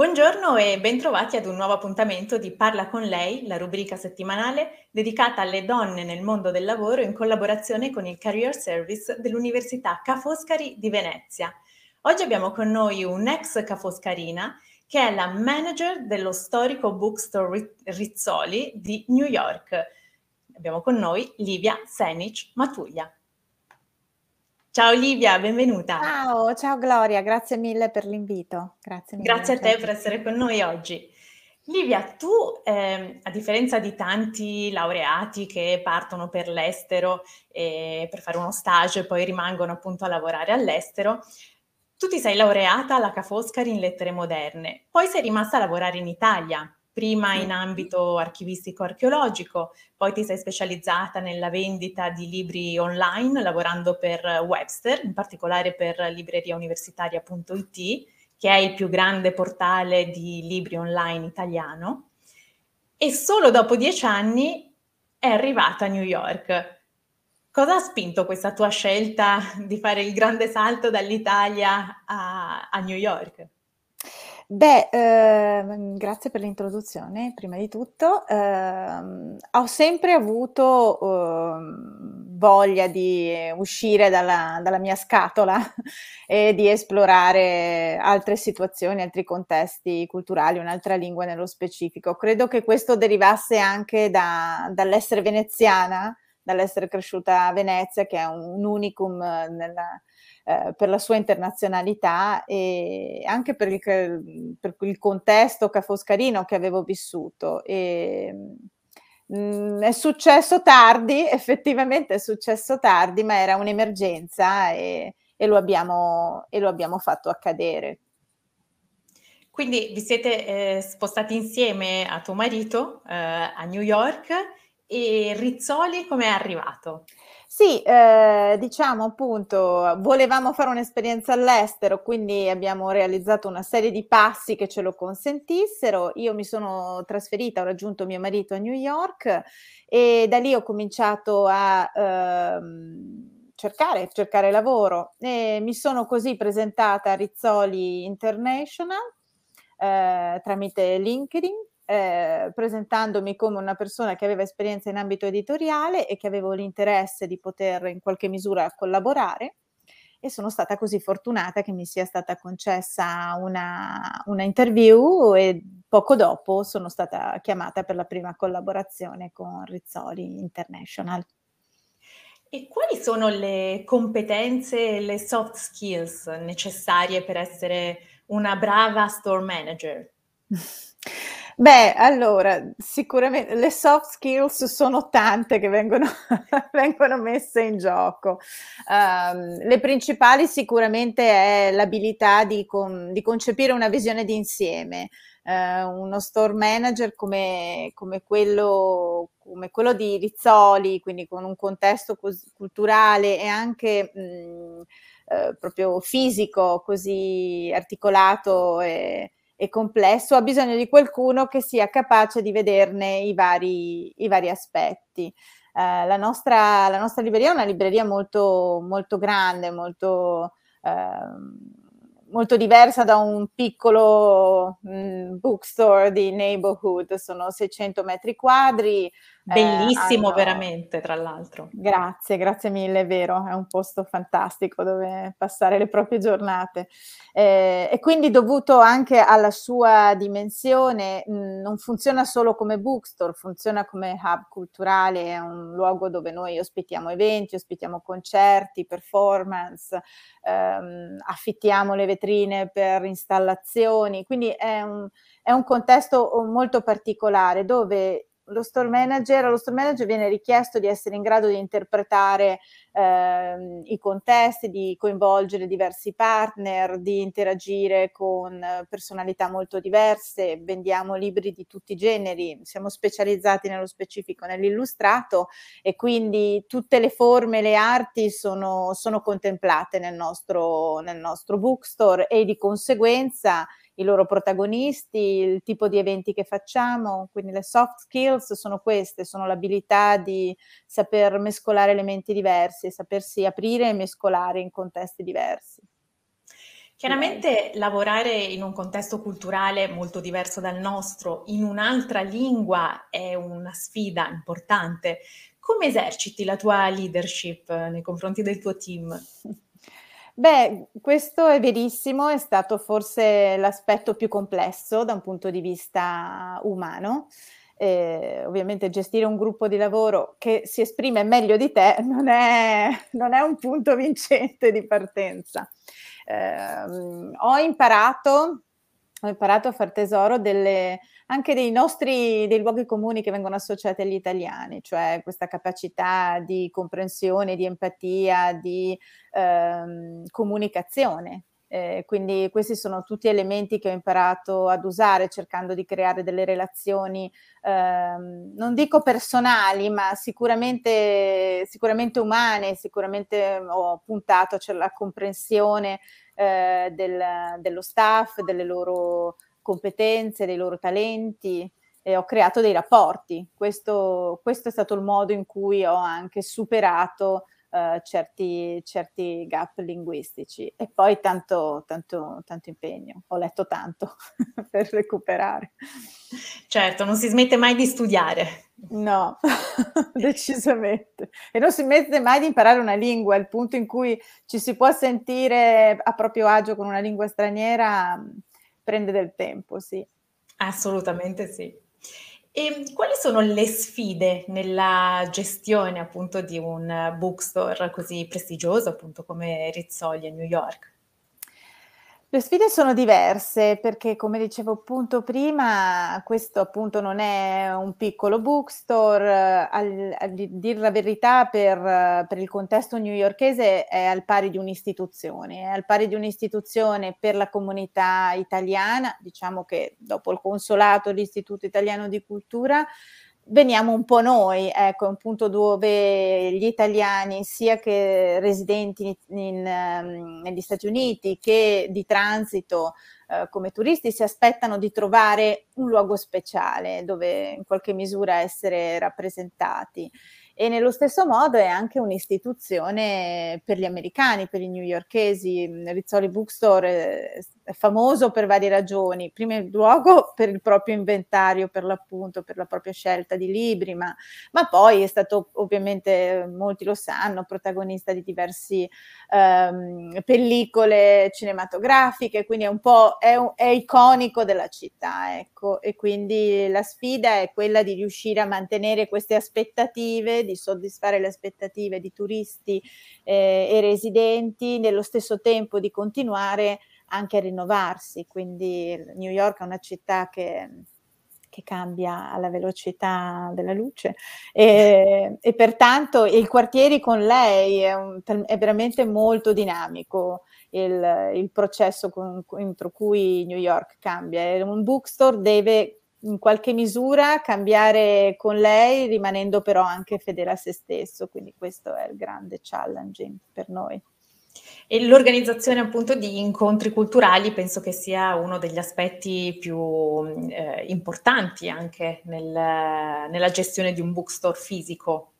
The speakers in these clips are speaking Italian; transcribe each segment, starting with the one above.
Buongiorno e bentrovati ad un nuovo appuntamento di Parla con lei, la rubrica settimanale dedicata alle donne nel mondo del lavoro in collaborazione con il Career Service dell'Università Ca' Foscari di Venezia. Oggi abbiamo con noi un'ex Ca' Foscarina che è la manager dello storico bookstore Rizzoli di New York. Abbiamo con noi Livia Senic Matuglia. Ciao Livia, benvenuta. Ciao, ciao Gloria, grazie mille per l'invito. Grazie, mille, grazie a te per essere con noi oggi. Livia, tu, eh, a differenza di tanti laureati che partono per l'estero eh, per fare uno stage e poi rimangono appunto a lavorare all'estero, tu ti sei laureata alla Ca' Foscari in lettere moderne, poi sei rimasta a lavorare in Italia prima in ambito archivistico archeologico, poi ti sei specializzata nella vendita di libri online lavorando per Webster, in particolare per libreriauniversitaria.it, che è il più grande portale di libri online italiano. E solo dopo dieci anni è arrivata a New York. Cosa ha spinto questa tua scelta di fare il grande salto dall'Italia a, a New York? Beh, ehm, grazie per l'introduzione, prima di tutto. Ehm, ho sempre avuto, uhm, voglia di uscire dalla dalla mia scatola e di esplorare altre situazioni, altri contesti culturali, un'altra lingua nello specifico. Credo che questo derivasse anche da dall'essere veneziana, dall'essere cresciuta a Venezia, che è un unicum nella eh, per la sua internazionalità e anche per il, per il contesto cafoscarino che avevo vissuto. E, mh, mm, è successo tardi, effettivamente è successo tardi, ma era un'emergenza e, e, lo, abbiamo, e lo abbiamo fatto accadere. Quindi vi siete eh, spostati insieme a tuo marito eh, a New York e Rizzoli come è arrivato? Sì, eh, diciamo appunto, volevamo fare un'esperienza all'estero, quindi abbiamo realizzato una serie di passi che ce lo consentissero. Io mi sono trasferita, ho raggiunto mio marito a New York e da lì ho cominciato a ehm, cercare, cercare lavoro e mi sono così presentata a Rizzoli International eh, tramite LinkedIn eh, presentandomi come una persona che aveva esperienza in ambito editoriale e che avevo l'interesse di poter in qualche misura collaborare e sono stata così fortunata che mi sia stata concessa una, una interview e poco dopo sono stata chiamata per la prima collaborazione con Rizzoli International. E quali sono le competenze e le soft skills necessarie per essere una brava store manager? Beh, allora, sicuramente le soft skills sono tante che vengono, vengono messe in gioco. Um, le principali sicuramente è l'abilità di, con, di concepire una visione d'insieme. Uh, uno store manager come, come, quello, come, quello, di Rizzoli, quindi con un contesto cos- culturale e anche mh, uh, proprio fisico così articolato e, e complesso, ha bisogno di qualcuno che sia capace di vederne i vari, i vari aspetti. Eh, la, nostra, la, nostra, libreria è una libreria molto, molto grande, molto, eh, molto diversa da un piccolo mh, mm, bookstore di neighborhood, sono 600 metri quadri. Bellissimo eh, hanno... veramente, tra l'altro. Grazie, grazie mille, è vero, è un posto fantastico dove passare le proprie giornate. Eh, e quindi dovuto anche alla sua dimensione, mh, non funziona solo come bookstore, funziona come hub culturale, è un luogo dove noi ospitiamo eventi, ospitiamo concerti, performance, ehm, affittiamo le vetrine per installazioni, quindi è un, è un contesto molto particolare dove lo store manager, allo store manager viene richiesto di essere in grado di interpretare eh, i contesti, di coinvolgere diversi partner, di interagire con personalità molto diverse, vendiamo libri di tutti i generi, siamo specializzati nello specifico nell'illustrato e quindi tutte le forme, le arti sono, sono contemplate nel nostro, nel nostro bookstore e di conseguenza i loro protagonisti, il tipo di eventi che facciamo, quindi le soft skills sono queste, sono l'abilità di saper mescolare elementi diversi, sapersi aprire e mescolare in contesti diversi. Chiaramente lavorare in un contesto culturale molto diverso dal nostro, in un'altra lingua, è una sfida importante. Come eserciti la tua leadership nei confronti del tuo team? Beh, questo è verissimo, è stato forse l'aspetto più complesso da un punto di vista umano. Eh, ovviamente gestire un gruppo di lavoro che si esprime meglio di te non è, non è un punto vincente di partenza. Eh, ho imparato, ho imparato a far tesoro delle, anche dei nostri dei luoghi comuni che vengono associati agli italiani, cioè questa capacità di comprensione, di empatia, di ehm, comunicazione. Eh, quindi questi sono tutti elementi che ho imparato ad usare cercando di creare delle relazioni, ehm, non dico personali, ma sicuramente, sicuramente umane, sicuramente ho puntato cioè, la comprensione eh, del, dello staff, delle loro competenze, dei loro talenti e ho creato dei rapporti. Questo, questo è stato il modo in cui ho anche superato uh, certi, certi, gap linguistici e poi tanto, tanto, tanto impegno. Ho letto tanto per recuperare. Certo, non si smette mai di studiare. No, decisamente. E non si smette mai di imparare una lingua. Il punto in cui ci si può sentire a proprio agio con una lingua straniera mm, prende del tempo, sì. Assolutamente sì. E quali sono le sfide nella gestione appunto di un bookstore così prestigioso appunto come Rizzoli a New York? Le sfide sono diverse perché, come dicevo appunto prima, questo appunto non è un piccolo bookstore, al, a dir la verità per, per, il contesto newyorkese è al pari di un'istituzione, è al pari di un'istituzione per la comunità italiana, diciamo che dopo il consolato, l'Istituto Italiano di Cultura, veniamo un po' noi, ecco, un punto dove gli italiani, sia che residenti in, in, um, negli Stati Uniti che di transito uh, come turisti, si aspettano di trovare un luogo speciale dove in qualche misura essere rappresentati e nello stesso modo è anche un'istituzione per gli americani, per i newyorkesi. Rizzoli Bookstore è famoso per varie ragioni, in primo luogo per il proprio inventario, per l'appunto, per la propria scelta di libri, ma, ma poi è stato ovviamente, molti lo sanno, protagonista di diverse ehm, pellicole cinematografiche, quindi è un po' è, è iconico della città, ecco, e quindi la sfida è quella di riuscire a mantenere queste aspettative di soddisfare le aspettative di turisti eh, e residenti, nello stesso tempo di continuare anche a rinnovarsi. Quindi New York è una città che, che cambia alla velocità della luce e, e, pertanto il quartieri con lei è, un, è veramente molto dinamico. Il, il processo con, entro cui New York cambia. Un bookstore deve in qualche misura cambiare con lei, rimanendo però anche fedele a se stesso. Quindi questo è il grande challenge per noi. E l'organizzazione appunto di incontri culturali penso che sia uno degli aspetti più eh, importanti anche nel, nella gestione di un bookstore fisico.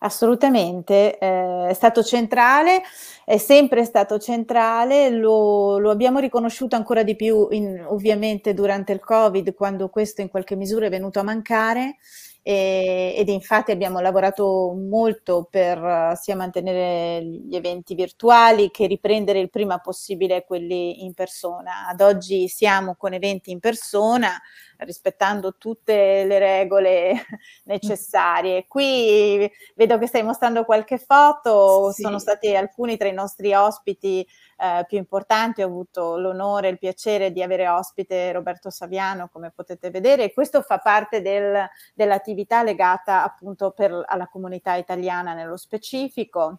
Assolutamente, eh, è stato centrale, è sempre stato centrale, lo, lo abbiamo riconosciuto ancora di più in, ovviamente durante il Covid, quando questo in qualche misura è venuto a mancare e, ed infatti abbiamo lavorato molto per sia mantenere gli eventi virtuali che riprendere il prima possibile quelli in persona. Ad oggi siamo con eventi in persona rispettando tutte le regole necessarie. Qui vedo che stai mostrando qualche foto, sì. sono stati alcuni tra i nostri ospiti eh, più importanti, ho avuto l'onore e il piacere di avere ospite Roberto Saviano, come potete vedere, e questo fa parte del, dell'attività legata appunto per, alla comunità italiana nello specifico.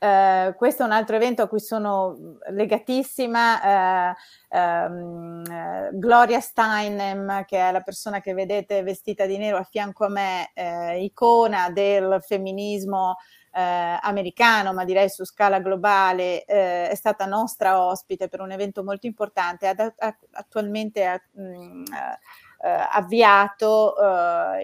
Uh, questo è un altro evento a cui sono legatissima. Uh, um, uh, Gloria Steinem, che è la persona che vedete vestita di nero a fianco a me, icona del femminismo eh, americano, ma direi su scala globale, eh, è stata nostra ospite per un evento molto importante. Ad, attualmente a, mh, mm, avviato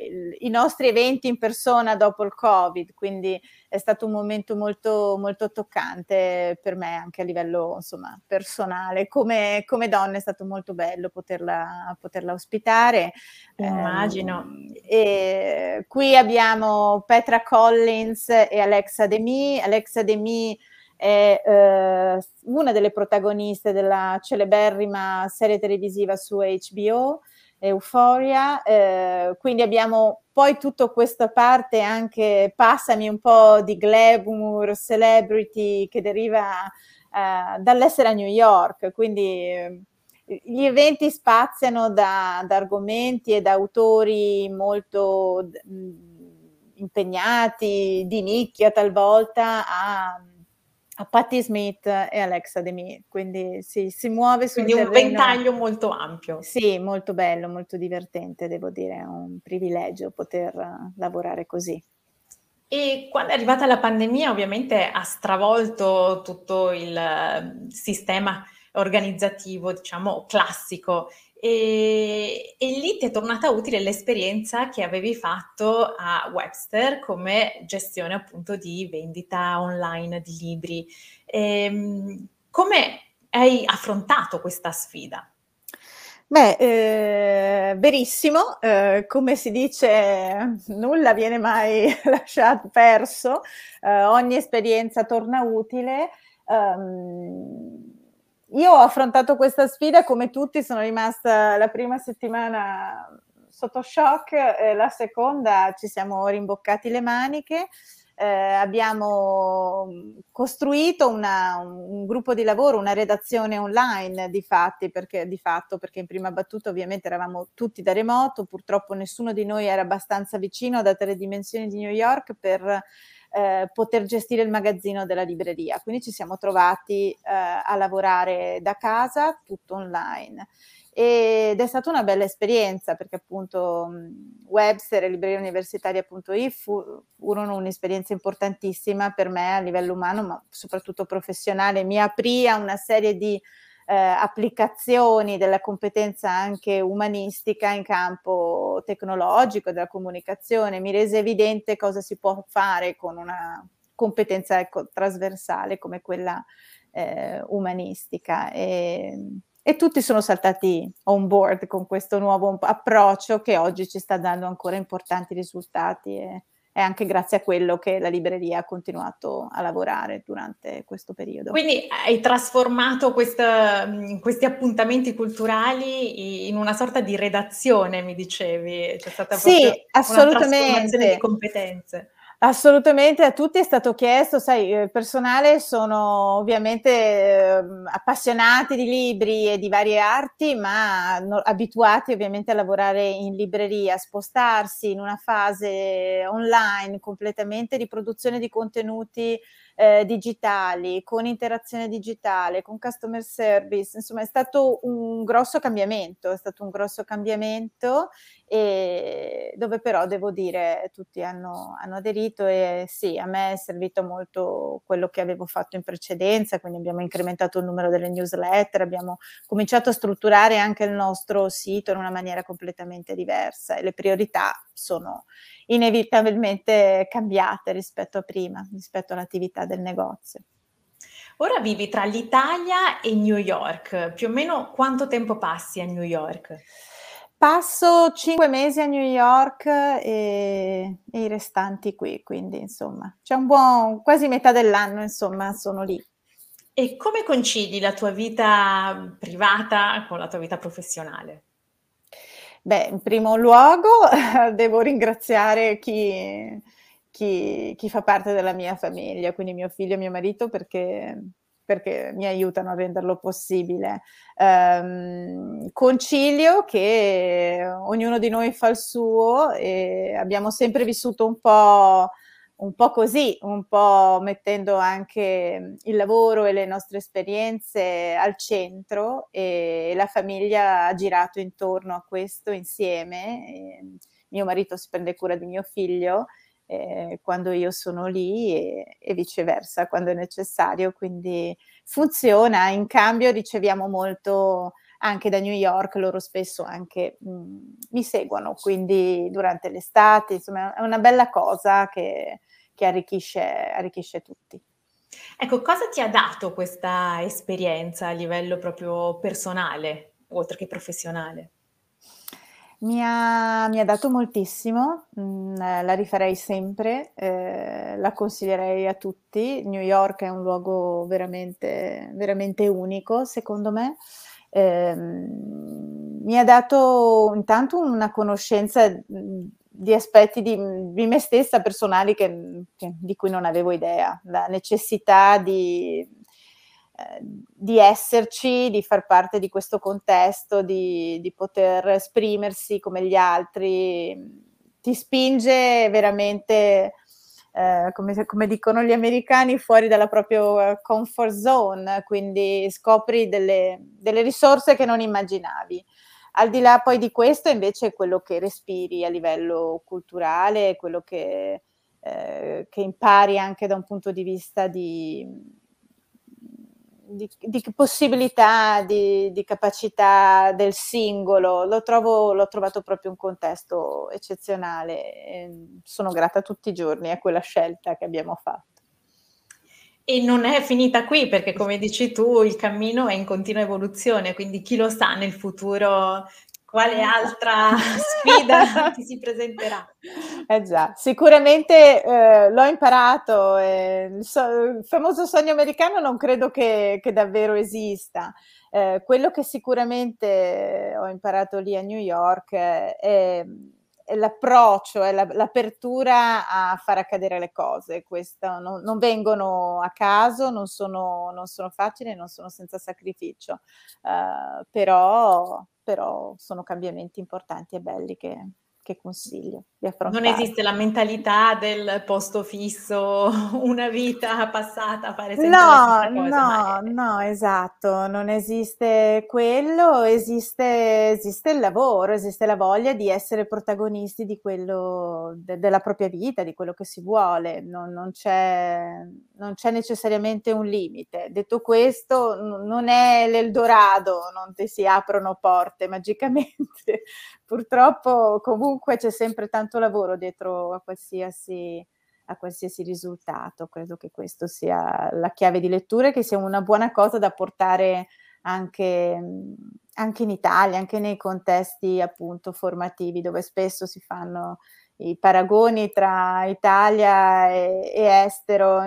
il, i nostri eventi in persona dopo il Covid, quindi è stato un momento molto, molto toccante per me anche a livello insomma, personale. Come, come donna è stato molto bello poterla, poterla ospitare. Immagino. Eh, qui abbiamo Petra Collins e Alexa Demi. Alexa Demi è eh, una delle protagoniste della celeberrima serie televisiva su HBO. Euphoria, eh, quindi abbiamo poi tutta questa parte anche, passami un po' di glamour, celebrity che deriva eh, dall'essere a New York, quindi eh, gli eventi spaziano da, da, argomenti e da autori molto mh, impegnati, di nicchia talvolta, a a Patti Smith e Alexa Demi, quindi sì, si muove su Quindi un ventaglio molto ampio. Sì, molto bello, molto divertente, devo dire, è un privilegio poter lavorare così. E quando è arrivata la pandemia ovviamente ha stravolto tutto il ehm, sistema organizzativo, diciamo, classico e, e, lì ti è tornata utile l'esperienza che avevi fatto a Webster come gestione appunto di vendita online di libri. E, ehm, come hai affrontato questa sfida? Beh, eh, verissimo, eh, come si dice, nulla viene mai lasciato perso, eh, ogni esperienza torna utile. Um, io ho affrontato questa sfida come tutti, sono rimasta la prima settimana sotto shock, eh, la seconda ci siamo rimboccati le maniche. Eh, abbiamo costruito una, un gruppo di lavoro, una redazione online di, fatti, perché, di fatto, perché in prima battuta ovviamente eravamo tutti da remoto, purtroppo nessuno di noi era abbastanza vicino, date le dimensioni di New York, per eh, poter gestire il magazzino della libreria. Quindi ci siamo trovati eh, a lavorare da casa, tutto online. Ed è stata una bella esperienza perché appunto Webster e libreriauniversitaria.it fu, furono un'esperienza importantissima per me a livello umano, ma soprattutto professionale. Mi aprì a una serie di eh, applicazioni della competenza anche umanistica in campo tecnologico, della comunicazione, mi rese evidente cosa si può fare con una competenza ecco, trasversale come quella eh, umanistica. E, e tutti sono saltati on board con questo nuovo approccio che oggi ci sta dando ancora importanti risultati e, è anche grazie a quello che la libreria ha continuato a lavorare durante questo periodo. Quindi hai trasformato questa, questi appuntamenti culturali in una sorta di redazione, mi dicevi, c'è stata sì, proprio assolutamente. una trasformazione di competenze. Assolutamente, a tutti è stato chiesto, sai, il personale sono ovviamente eh, appassionati di libri e di varie arti, ma no, abituati ovviamente a lavorare in libreria, a spostarsi in una fase online completamente di produzione di contenuti eh, digitali, con interazione digitale, con customer service, insomma è stato un grosso cambiamento, è stato un grosso cambiamento e dove però devo dire tutti hanno, hanno aderito e sì, a me è servito molto quello che avevo fatto in precedenza, quindi abbiamo incrementato il numero delle newsletter, abbiamo cominciato a strutturare anche il nostro sito in una maniera completamente diversa e le priorità sono inevitabilmente cambiate rispetto a prima, rispetto all'attività del negozio. Ora vivi tra l'Italia e New York, più o meno quanto tempo passi a New York? Passo cinque mesi a New York e, e i restanti qui, quindi insomma c'è un buon, quasi metà dell'anno insomma sono lì. E come concidi la tua vita privata con la tua vita professionale? Beh, in primo luogo devo ringraziare chi, chi, chi, fa parte della mia famiglia, quindi mio figlio e mio marito, perché, perché mi aiutano a renderlo possibile. Um, concilio che ognuno di noi fa il suo e abbiamo sempre vissuto un po' un po' così, un po' mettendo anche il lavoro e le nostre esperienze al centro e la famiglia ha girato intorno a questo insieme. E mio marito si prende cura di mio figlio eh, quando io sono lì e, e, viceversa quando è necessario, quindi funziona, in cambio riceviamo molto anche da New York, loro spesso anche mh, mm, mi seguono, quindi durante l'estate, insomma è una bella cosa che, che arricchisce, arricchisce tutti. Ecco, cosa ti ha dato questa esperienza a livello proprio personale, oltre che professionale? Mi ha, mi ha dato moltissimo, mm, la rifarei sempre, eh, la consiglierei a tutti. New York è un luogo veramente, veramente unico, secondo me. Eh, mi ha dato intanto una conoscenza mm, di aspetti di, di me stessa personali che, che, di cui non avevo idea, la necessità di, eh, di, esserci, di far parte di questo contesto, di, di poter esprimersi come gli altri, ti spinge veramente, eh, come, come, dicono gli americani, fuori dalla propria comfort zone, quindi scopri delle, delle risorse che non immaginavi. Al di là poi di questo, invece, quello che respiri a livello culturale, quello che, eh, che impari anche da un punto di vista di, di, di possibilità, di, di, capacità del singolo, lo trovo, l'ho trovato proprio un contesto eccezionale. E sono grata tutti i giorni a quella scelta che abbiamo fatto. E non è finita qui perché, come dici tu, il cammino è in continua evoluzione, quindi chi lo sa nel futuro quale altra sfida ti si presenterà? Eh già, sicuramente eh, l'ho imparato, eh, il, so, il, famoso sogno americano non credo che, che davvero esista. Eh, quello che sicuramente ho imparato lì a New York è l'approccio e la, l'apertura a far accadere le cose. Questo non, non vengono a caso, non sono, non sono, facili, non sono senza sacrificio, uh, però, però sono cambiamenti importanti e belli che, che consiglio di affrontare. Non esiste la mentalità del posto fisso, una vita passata a fare sempre no, cosa, No, no, esatto, non esiste quello, esiste, esiste, il lavoro, esiste la voglia di essere protagonisti di quello, de, della propria vita, di quello che si vuole, non, non, c'è, non c'è necessariamente un limite. Detto questo, n- non è l'Eldorado, non ti si aprono porte magicamente, purtroppo comunque c'è sempre tanto lavoro dietro a qualsiasi, a qualsiasi risultato. Credo che questo sia la chiave di lettura e che sia una buona cosa da portare anche, anche in Italia, anche nei contesti appunto formativi dove spesso si fanno i paragoni tra Italia e, e estero.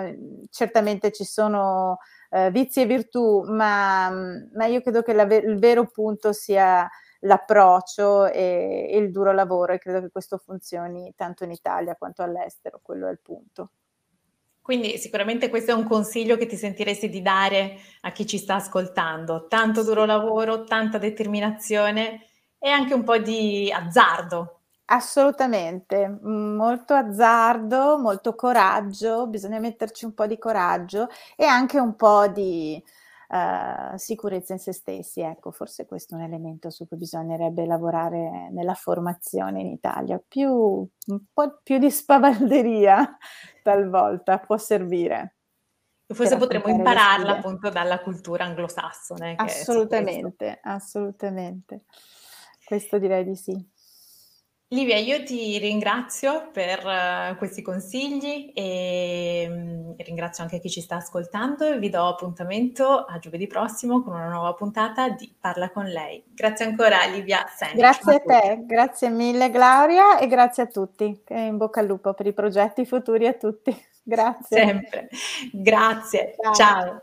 Certamente ci sono eh, vizi e virtù, ma, ma, io credo che la, il vero punto sia l'approccio e, e il duro lavoro e credo che questo funzioni tanto in Italia quanto all'estero, quello è il punto. Quindi sicuramente questo è un consiglio che ti sentiresti di dare a chi ci sta ascoltando. Tanto duro lavoro, tanta determinazione e anche un po' di azzardo. Assolutamente, molto azzardo, molto coraggio, bisogna metterci un po' di coraggio e anche un po' di, uh, sicurezza in se stessi. Ecco, forse questo è un elemento su cui bisognerebbe lavorare nella formazione in Italia. Più, un po' più di spavalderia talvolta può servire. Forse potremmo impararla appunto dalla cultura anglosassone. Assolutamente, assolutamente. Questo direi di sì. Livia, io ti ringrazio per uh, questi consigli e um, ringrazio anche chi ci sta ascoltando e vi do appuntamento a giovedì prossimo con una nuova puntata di Parla con lei. Grazie ancora Livia Senic. Grazie a te, grazie mille Gloria e grazie a tutti. E in bocca al lupo per i progetti futuri a tutti. Grazie. Sempre. Grazie. Ciao. Ciao.